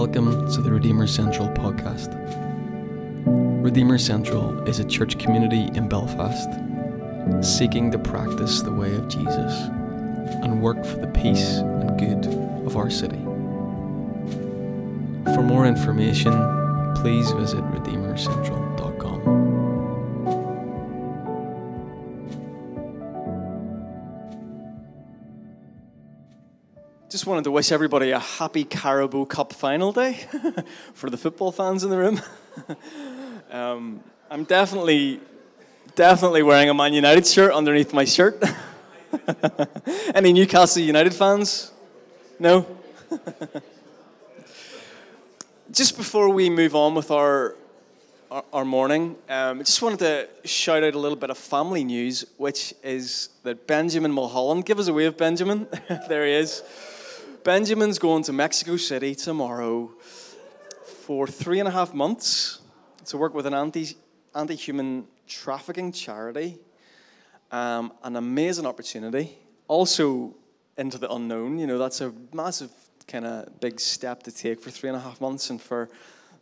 Welcome to the Redeemer Central podcast. Redeemer Central is a church community in Belfast seeking to practice the way of Jesus and work for the peace and good of our city. For more information, please visit redeemercentral.com. wanted to wish everybody a happy Carabao Cup final day for the football fans in the room. um, I'm definitely, definitely wearing a Man United shirt underneath my shirt. Any Newcastle United fans? No? Just before we move on with our our, our morning, um, I just wanted to shout out a little bit of family news, which is that Benjamin Mulholland, give us a wave, Benjamin. there he is. Benjamin's going to Mexico City tomorrow for three and a half months to work with an anti anti human trafficking charity. Um, an amazing opportunity. Also into the unknown. You know, that's a massive kind of big step to take for three and a half months and for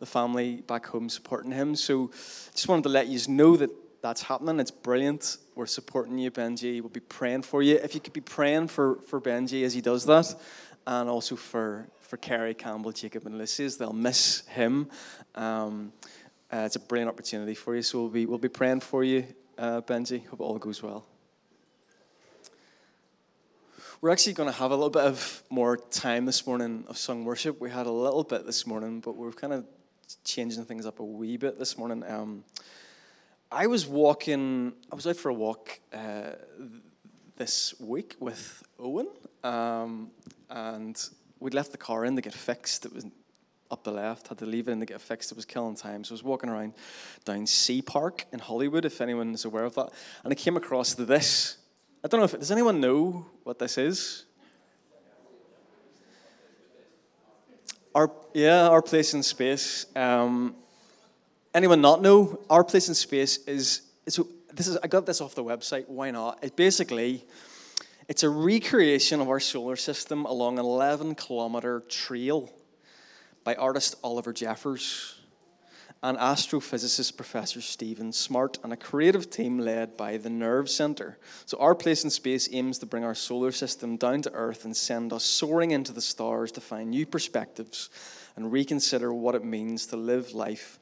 the family back home supporting him. So just wanted to let you know that that's happening. It's brilliant. We're supporting you, Benji. We'll be praying for you. If you could be praying for, for Benji as he does that, and also for, for Kerry, Campbell, Jacob, and Ulysses. They'll miss him. Um, uh, it's a brilliant opportunity for you. So we'll be, we'll be praying for you, uh, Benji. Hope all goes well. We're actually going to have a little bit of more time this morning of sung worship. We had a little bit this morning, but we're kind of changing things up a wee bit this morning. Um, I was walking, I was out for a walk uh, this week with Owen, um, and we'd left the car in to get fixed. It was up the left, had to leave it in to get fixed. It was killing time. So I was walking around down Sea Park in Holywood, if anyone is aware of that. And I came across this. I don't know if, does anyone know what this is? Our, yeah, our place in space. Um, anyone not know? Our place in space is, is this is I got this off the website. Why not? It basically it's a recreation of our solar system along an 11 kilometer trail by artist Oliver Jeffers and astrophysicist Professor Stephen Smartt and a creative team led by the Nerve Center. So, our place in space aims to bring our solar system down to Earth and send us soaring into the stars to find new perspectives and reconsider what it means to live life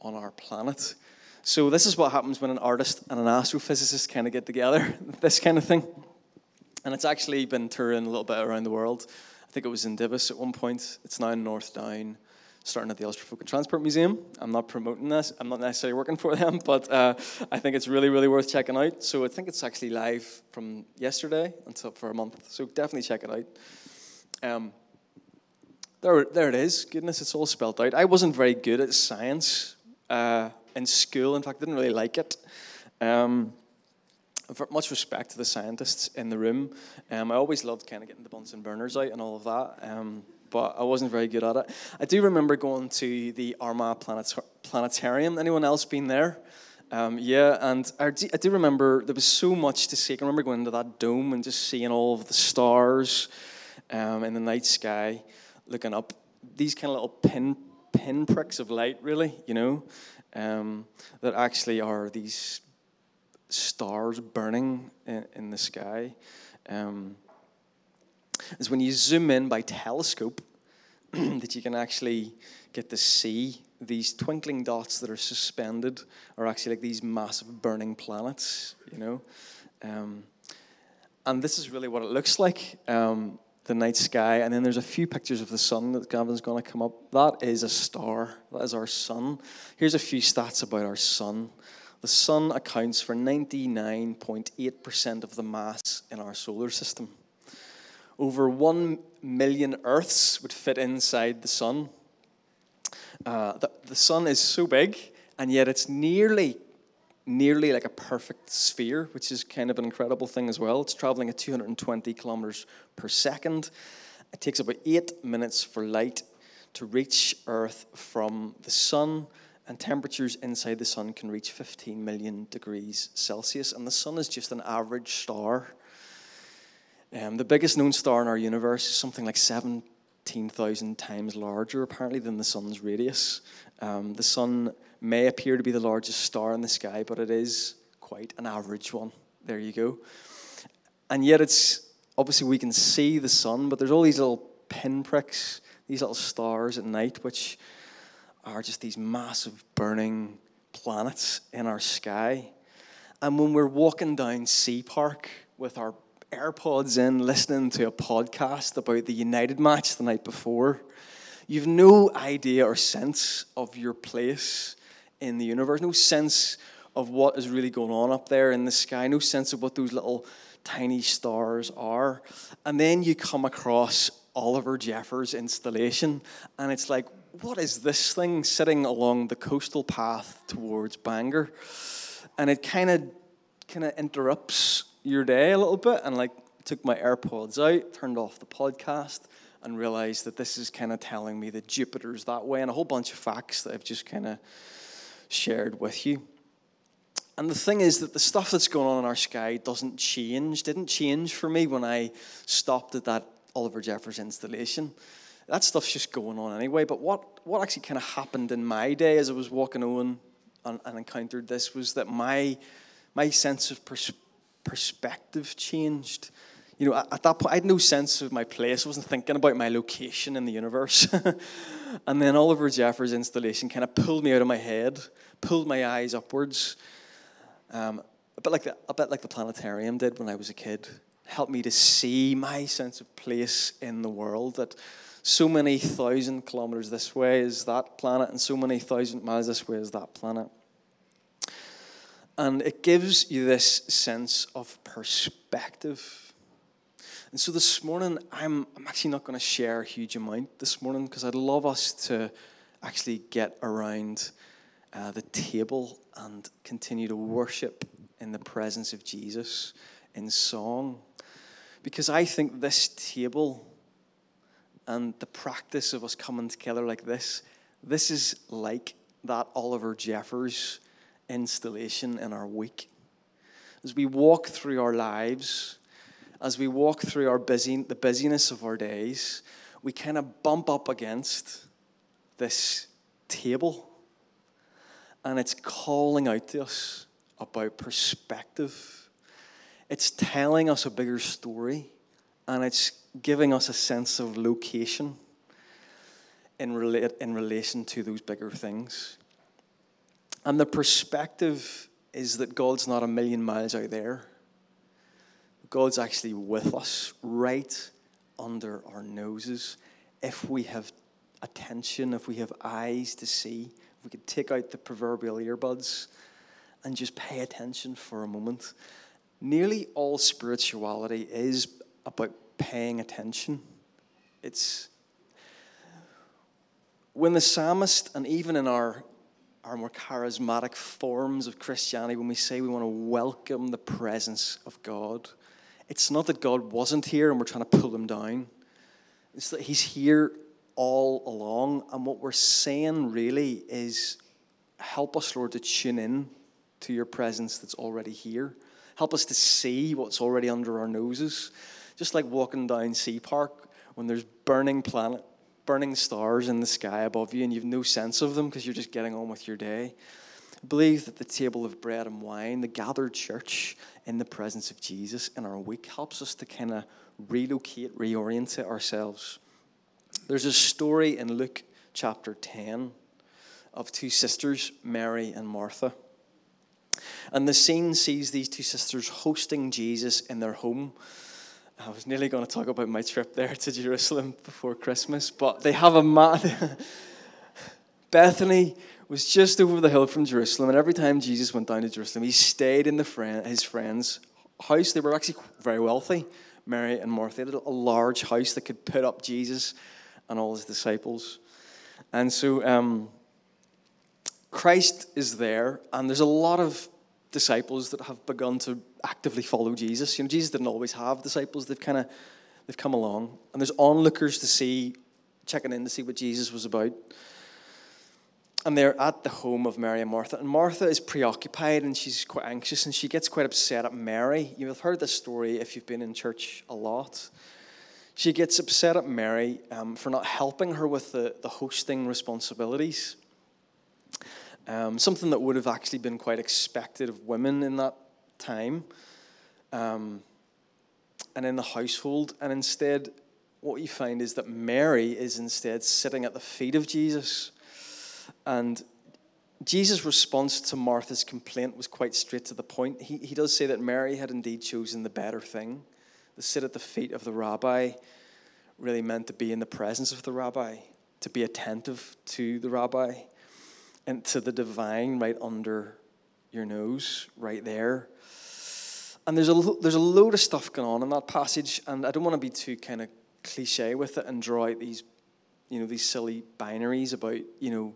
on our planet. So, this is what happens when an artist and an astrophysicist kind of get together, this kind of thing. And it's actually been touring a little bit around the world. I think it was in Divis at one point. It's now in North Down, starting at the Ulster Folk and Transport Museum. I'm not promoting this. I'm not necessarily working for them, but uh, I think it's really, really worth checking out. So I think it's actually live from yesterday until for a month. So definitely check it out. Um, there, there it is. Goodness, it's all spelled out. I wasn't very good at science uh, in school. In fact, I didn't really like it. Um, much respect to the scientists in the room. Um, I always loved kind of getting the Bunsen burners out and all of that, um, but I wasn't very good at it. I do remember going to the Armagh Planet- Planetarium. Anyone else been there? Um, yeah, and I do, I do, remember there was so much to see. I remember going into that dome and just seeing all of the stars um, in the night sky, looking up. These kind of little pin pinpricks of light, really, you know, um, that actually are these stars burning in, in the sky um, is when you zoom in by telescope that you can actually get to see these twinkling dots that are suspended are actually like these massive burning planets, you know. Um, and this is really what it looks like. Um, the night sky, and then there's a few pictures of the sun that Gavin's going to come up. That is a star. That is our sun. Here's a few stats about our sun. The sun accounts for 99.8% of the mass in our solar system. Over 1 million Earths would fit inside the sun. Uh, the, the sun is so big, and yet it's nearly nearly like a perfect sphere, which is kind of an incredible thing as well. It's traveling at 220 kilometers per second. It takes about eight minutes for light to reach Earth from the sun, and temperatures inside the sun can reach 15 million degrees Celsius. And the sun is just an average star. Um, the biggest known star in our universe is something like 17,000 times larger, apparently, than the sun's radius. Um, the sun may appear to be the largest star in the sky, but it is quite an average one. There you go. And yet, it's obviously we can see the sun, but there's all these little pinpricks, these little stars at night, which are just these massive burning planets in our sky. And when we're walking down Sea Park with our AirPods in, listening to a podcast about the United match the night before, you've no idea or sense of your place in the universe, no sense of what is really going on up there in the sky, no sense of what those little tiny stars are. And then you come across Oliver Jeffers' installation, and it's like, what is this thing sitting along the coastal path towards Bangor? And it kind of kind of interrupts your day a little bit and like took my AirPods out, turned off the podcast, and realized that this is kind of telling me that Jupiter's that way and a whole bunch of facts that I've just kind of shared with you. And the thing is that the stuff that's going on in our sky doesn't change, didn't change for me when I stopped at that Oliver Jeffers installation. That stuff's just going on anyway. But what, what actually kind of happened in my day as I was walking on and, and encountered this was that my, my sense of pers- perspective changed. You know, at that point, I had no sense of my place. I wasn't thinking about my location in the universe. and then Oliver Jeffers' installation kind of pulled me out of my head, pulled my eyes upwards, um, a bit like the, a bit like the planetarium did when I was a kid. Helped me to see my sense of place in the world. That so many thousand kilometers this way is that planet, and so many thousand miles this way is that planet. And it gives you this sense of perspective. And so this morning, I'm, I'm actually not going to share a huge amount this morning because I'd love us to actually get around uh, the table and continue to worship in the presence of Jesus in song. Because I think this table and the practice of us coming together like this, this is like that Oliver Jeffers installation in our week. As we walk through our lives, as we walk through our busy, the busyness of our days, we kind of bump up against this table. And it's calling out to us about perspective. It's telling us a bigger story. And it's giving us a sense of location in, relate, in relation to those bigger things. And the perspective is that God's not a million miles out there. God's actually with us, right under our noses. If we have attention, if we have eyes to see, we could take out the proverbial earbuds and just pay attention for a moment. Nearly all spirituality is about paying attention. It's when the psalmist, and even in our our more charismatic forms of Christianity, when we say we want to welcome the presence of God, it's not that God wasn't here and we're trying to pull him down. It's that he's here all along. And what we're saying really is help us, Lord, to tune in to your presence that's already here. Help us to see what's already under our noses. Just like walking down Sea Park when there's burning planet burning stars in the sky above you and you've no sense of them because you're just getting on with your day. Believe that the table of bread and wine, the gathered church in the presence of Jesus in our week, helps us to kind of relocate, reorient ourselves. There's a story in Luke chapter 10 of two sisters, Mary and Martha. And the scene sees these two sisters hosting Jesus in their home I was nearly going to talk about my trip there to Jerusalem before Christmas, but they have a man. Bethany was just over the hill from Jerusalem, and every time Jesus went down to Jerusalem, he stayed in the friend, his friend's house. They were actually very wealthy, Mary and Martha. They had a large house that could put up Jesus and all his disciples. And so um, Christ is there, and there's a lot of disciples that have begun to actively follow Jesus. You know, Jesus didn't always have disciples. They've kind of they've come along, and there's onlookers to see, checking in to see what Jesus was about. And they're at the home of Mary and Martha. And Martha is preoccupied and she's quite anxious and she gets quite upset at Mary. You've heard this story if you've been in church a lot. she gets upset at Mary um, for not helping her with the, the hosting responsibilities. Um, something that would have actually been quite expected of women in that time um, and in the household. And instead, what you find is that Mary is instead sitting at the feet of Jesus. And Jesus' response to Martha's complaint was quite straight to the point. He, he does say that Mary had indeed chosen the better thing to sit at the feet of the rabbi really meant to be in the presence of the rabbi, to be attentive to the rabbi, and to the divine right under your nose, right there. And there's a, there's a load of stuff going on in that passage, and I don't want to be too kind of cliche with it and draw out these, you know, these silly binaries about, you know,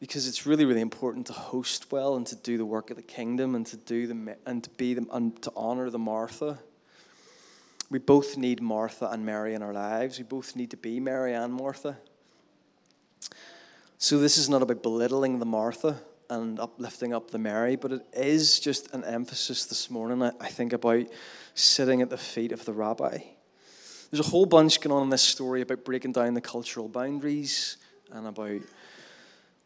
because it's really, really important to host well and to do the work of the kingdom and to do the and to be them and to honor the Martha we both need Martha and Mary in our lives. We both need to be Mary and Martha. So this is not about belittling the Martha and uplifting up the Mary, but it is just an emphasis this morning, I think, about sitting at the feet of the rabbi. There's a whole bunch going on in this story about breaking down the cultural boundaries and about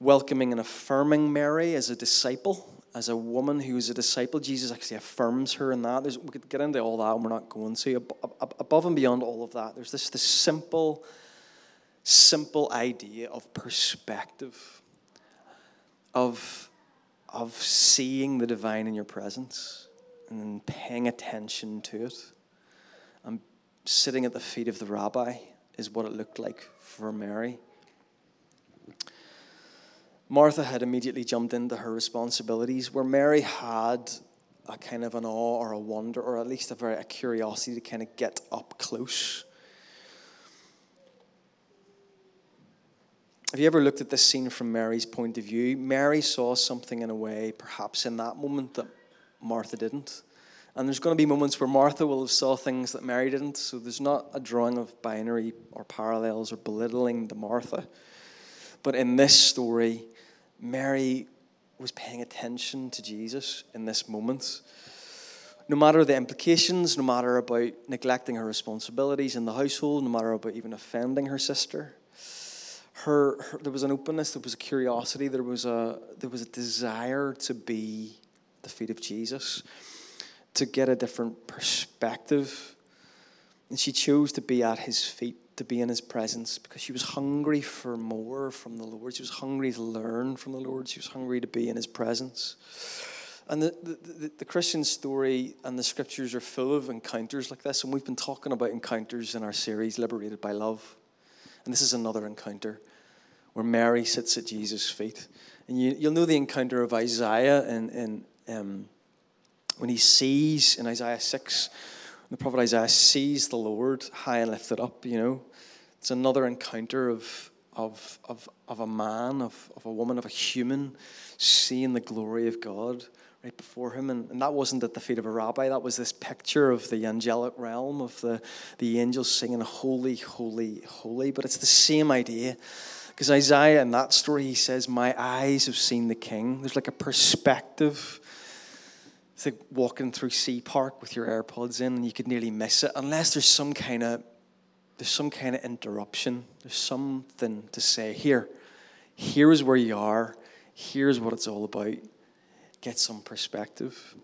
welcoming and affirming Mary as a disciple as a woman who is a disciple, Jesus actually affirms her in that. There's, we could get into all that, and we're not going to. Above and beyond all of that, there's this, this simple, simple idea of perspective, of, of seeing the divine in your presence and paying attention to it. And sitting at the feet of the rabbi is what it looked like for Mary. Martha had immediately jumped into her responsibilities, where Mary had a kind of an awe or a wonder, or at least a very a curiosity to kind of get up close. Have you ever looked at this scene from Mary's point of view? Mary saw something in a way, perhaps in that moment, that Martha didn't. And there's going to be moments where Martha will have saw things that Mary didn't. So there's not a drawing of binary or parallels or belittling the Martha. But in this story, Mary was paying attention to Jesus in this moment. No matter the implications, no matter about neglecting her responsibilities in the household, no matter about even offending her sister, her, her, there was an openness, there was a curiosity, there was a there was a desire to be at the feet of Jesus, to get a different perspective. And she chose to be at his feet to be in his presence because she was hungry for more from the Lord. She was hungry to learn from the Lord. She was hungry to be in his presence. And the, the, the, Christian story and the scriptures are full of encounters like this. And we've been talking about encounters in our series, Liberated by Love. And this is another encounter where Mary sits at Jesus' feet. And you, you'll know the encounter of Isaiah in, in, um, when he sees in Isaiah 6 the prophet Isaiah sees the Lord high and lifted up, you know. It's another encounter of, of, of, of a man, of, of a woman, of a human seeing the glory of God right before him. And, and that wasn't at the feet of a rabbi, that was this picture of the angelic realm, of the, the angels singing, Holy, holy, holy. But it's the same idea. Because Isaiah in that story, he says, My eyes have seen the king. There's like a perspective it's like walking through Sea Park with your AirPods in, and you could nearly miss it unless there's some kind of there's some kind of interruption. There's something to say here. Here is where you are. Here's what it's all about. Get some perspective.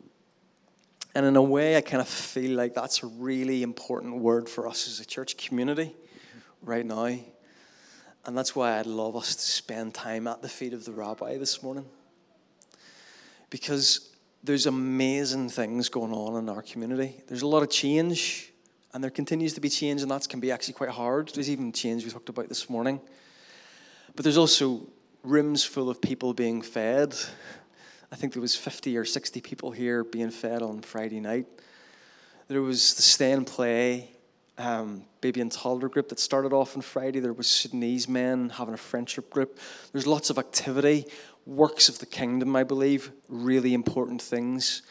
And in a way, I kind of feel like that's a really important word for us as a church community right now. And that's why I'd love us to spend time at the feet of the rabbi this morning. Because there's amazing things going on in our community. There's a lot of change, and there continues to be change, and that can be actually quite hard. There's even change we talked about this morning. But there's also rooms full of people being fed. I think there was 50 or 60 people here being fed on Friday night. There was the stay and play um, baby and toddler group that started off on Friday. There was Sudanese men having a friendship group. There's lots of activity works of the kingdom, I believe, really important things.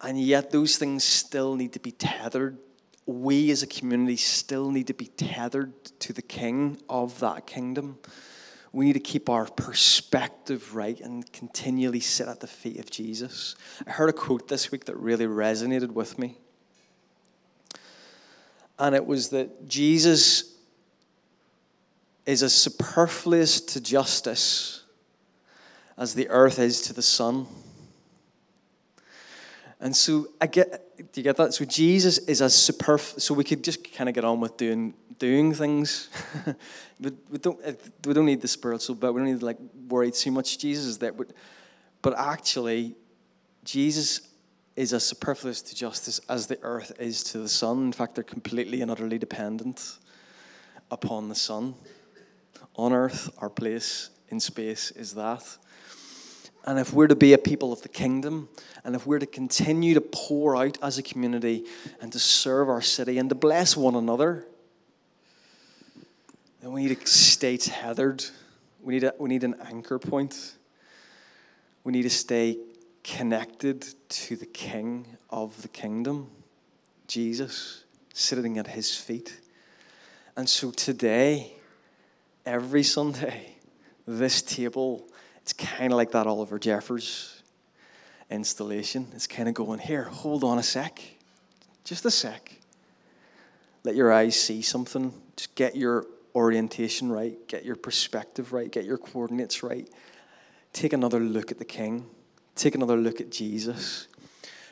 And yet, those things still need to be tethered. We as a community still need to be tethered to the king of that kingdom. We need to keep our perspective right and continually sit at the feet of Jesus. I heard a quote this week that really resonated with me. And it was that Jesus is as superfluous to justice as the earth is to the sun. And so I get, do you get that? So Jesus is as superfluous. So we could just kind of get on with doing doing things. we, we don't eh, we don't need the spiritual, but we don't need to like worry too much. Jesus is there, but but actually, Jesus is as superfluous to justice as the earth is to the sun. In fact, they're completely and utterly dependent upon the sun. On earth, our place in space is that. And if we're to be a people of the kingdom, and if we're to continue to pour out as a community and to serve our city and to bless one another, then we need to stay tethered. We need, a, we need an anchor point. We need to stay connected to the King of the kingdom, Jesus, sitting at his feet. And so today, every Sunday, this table it's kind of like that Oliver Jeffers installation. It's kind of going, here, hold on a sec. Just a sec. Let your eyes see something. Just get your orientation right, get your perspective right, get your coordinates right. Take another look at the King. Take another look at Jesus.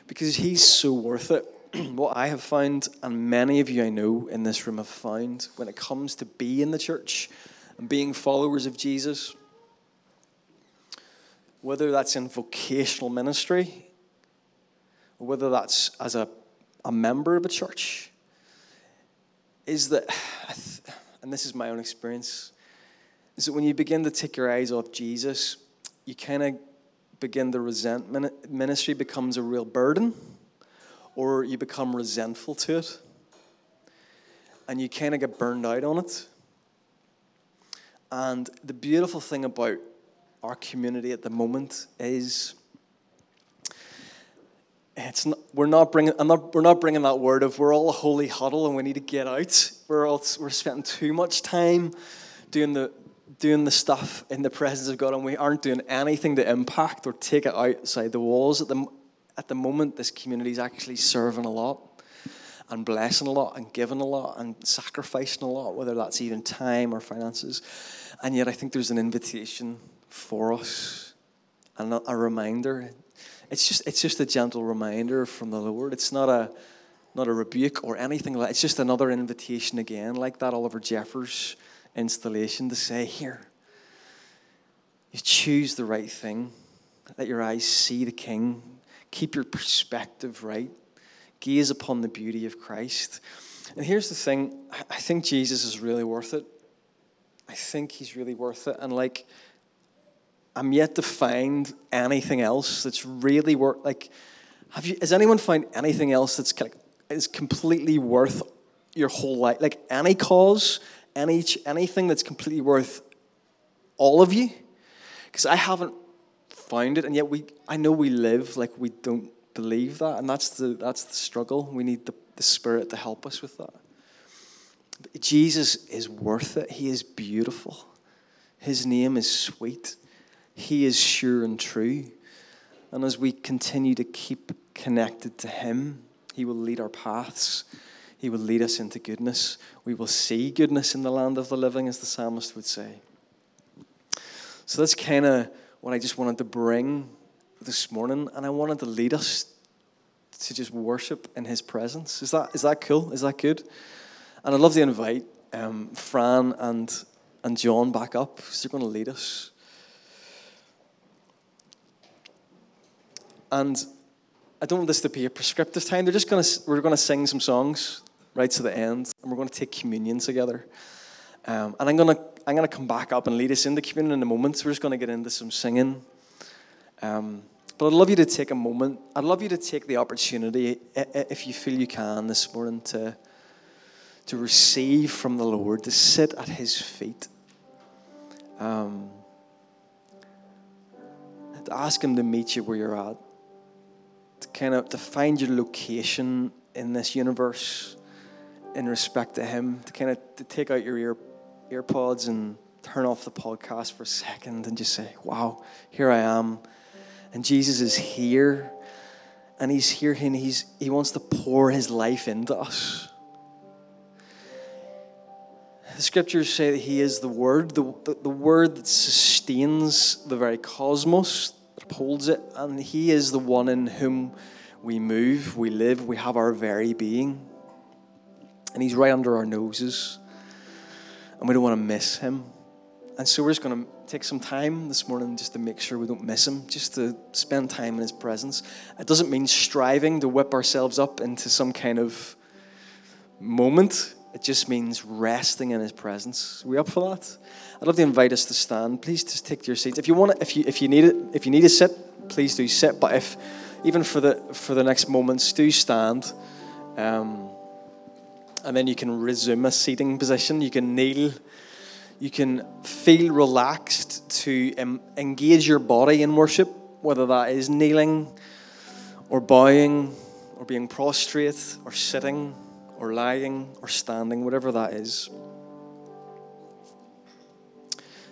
Because he's so worth it. what I have found, and many of you I know in this room have found, when it comes to being in the church and being followers of Jesus, whether that's in vocational ministry, or whether that's as a, a member of a church, is that, and this is my own experience, is that when you begin to take your eyes off Jesus, you kind of begin to resent ministry becomes a real burden, or you become resentful to it, and you kind of get burned out on it. And the beautiful thing about our community at the moment is it's not, we're not bringing I'm not, we're not bringing that word of we're all a holy huddle and we need to get out. We're all we're spending too much time doing the doing the stuff in the presence of God and we aren't doing anything to impact or take it outside the walls at the at the moment. This community is actually serving a lot and blessing a lot and giving a lot and sacrificing a lot, whether that's even time or finances. And yet, I think there's an invitation for us and a reminder. It's just, it's just a gentle reminder from the Lord. It's not a, not a rebuke or anything like It's just another invitation again, like that Oliver Jeffers installation to say, here, you choose the right thing. Let your eyes see the King. Keep your perspective right. Gaze upon the beauty of Christ. And here's the thing I think Jesus is really worth it. I think he's really worth it. And like, I'm yet to find anything else that's really worth. Like, have you? Has anyone found anything else that's of, is completely worth your whole life? Like any cause, any anything that's completely worth all of you? Because I haven't found it, and yet we. I know we live like we don't believe that, and that's the that's the struggle. We need the, the Spirit to help us with that. But Jesus is worth it. He is beautiful. His name is sweet. He is sure and true. And as we continue to keep connected to Him, He will lead our paths. He will lead us into goodness. We will see goodness in the land of the living, as the psalmist would say. So that's kind of what I just wanted to bring this morning, and I wanted to lead us to just worship in His presence. Is that is that cool? Is that good? And I'd love to invite um, Fran and and John back up. they're going to lead us. And I don't want this to be a prescriptive time. They're just gonna we're gonna sing some songs right to the end, and we're gonna take communion together. Um, and I'm gonna I'm gonna come back up and lead us into communion in a moment. So we're just gonna get into some singing. Um, but I'd love you to take a moment. I'd love you to take the opportunity, if you feel you can, this morning to to receive from the Lord, to sit at His feet. Um, to ask Him to meet you where you're at kind of to find your location in this universe in respect to him to kind of to take out your ear earpods and turn off the podcast for a second and just say wow here i am. And jesus is here and he's here and he's he wants to pour his life into us. The scriptures say that He is the Word, the, the, the Word that sustains the very cosmos, upholds it, and He is the one in whom we move, we live, we have our very being. And He's right under our noses, and we don't want to miss Him. And so we're just going to take some time this morning just to make sure we don't miss Him, just to spend time in His presence. It doesn't mean striving to whip ourselves up into some kind of moment it just means resting in His presence. Are we up for that? I'd love to invite us to stand. Please just take your seats. If you want, to, if you if you need it, if you need to sit, please do sit. But if even for the for the next moments, do stand. Um, and then you can resume a seating position. You can kneel. You can feel relaxed to um, engage your body in worship, whether that is kneeling or bowing or being prostrate or sitting or lying or standing, whatever that is.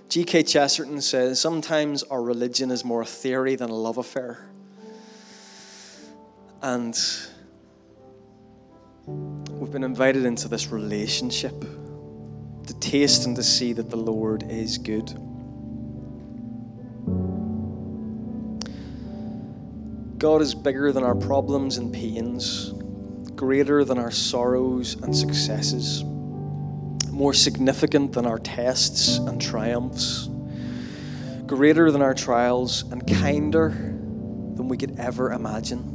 G.K. Chesterton says sometimes our religion is more a theory than a love affair. And we've been invited into this relationship to taste and to see that the Lord is good. God is bigger than our problems and pains greater than our sorrows and successes, more significant than our tests and triumphs, greater than our trials, and kinder than we could ever imagine.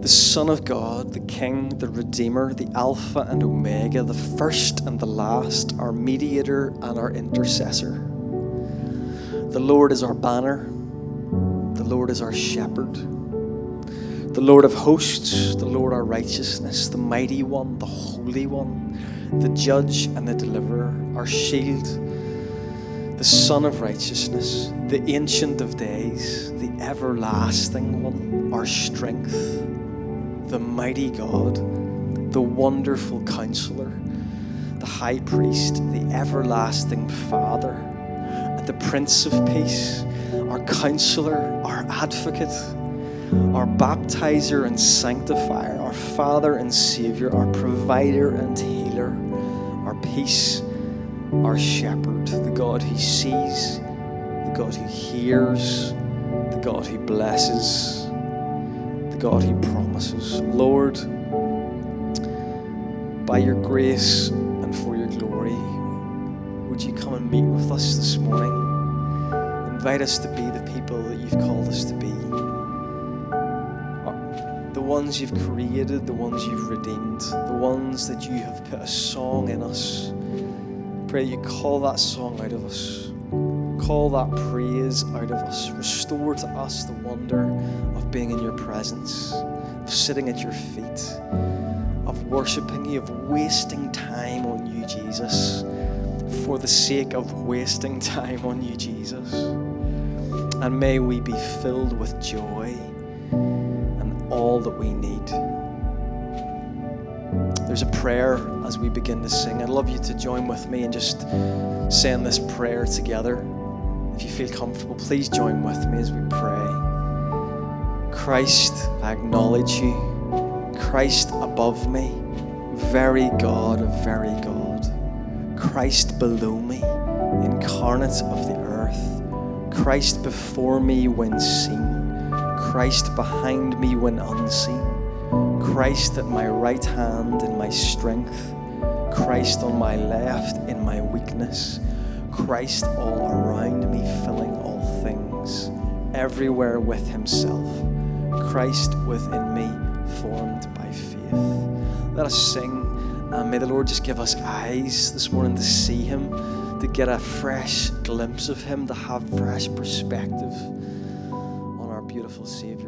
The Son of God, the King, the Redeemer, the Alpha and Omega, the first and the last, our mediator and our intercessor. The Lord is our banner, the Lord is our shepherd. The Lord of hosts, the Lord our righteousness, the mighty one, the holy one, the judge and the deliverer, our shield, the Sun of righteousness, the ancient of days, the everlasting one, our strength, the mighty God, the wonderful counselor, the high priest, the everlasting Father, the Prince of Peace, our counselor, our advocate our baptizer and sanctifier, our Father and Savior, our provider and healer, our peace, our shepherd, the God who sees, the God who hears, the God who blesses, the God who promises. Lord, by your grace and for your glory, would you come and meet with us this morning? Invite us to be the people that you've called us to be ones you've created, the ones you've redeemed, the ones that you have put a song in us. Pray you call that song out of us. Call that praise out of us. Restore to us the wonder of being in your presence, of sitting at your feet, of worshiping you, of wasting time on you, Jesus, for the sake of wasting time on you, Jesus. And may we be filled with joy all that we need. There's a prayer as we begin to sing. I'd love you to join with me and just saying this prayer together. If you feel comfortable, please join with me as we pray. Christ, I acknowledge you. Christ above me, very God of very God. Christ below me, incarnate of the earth. Christ before me when seen Christ behind me when unseen, Christ at my right hand in my strength, Christ on my left in my weakness, Christ all around me filling all things, everywhere with Himself, Christ within me formed by faith. Let us sing. And may the Lord just give us eyes this morning to see Him, to get a fresh glimpse of Him, to have fresh perspective beautiful Savior Jesus.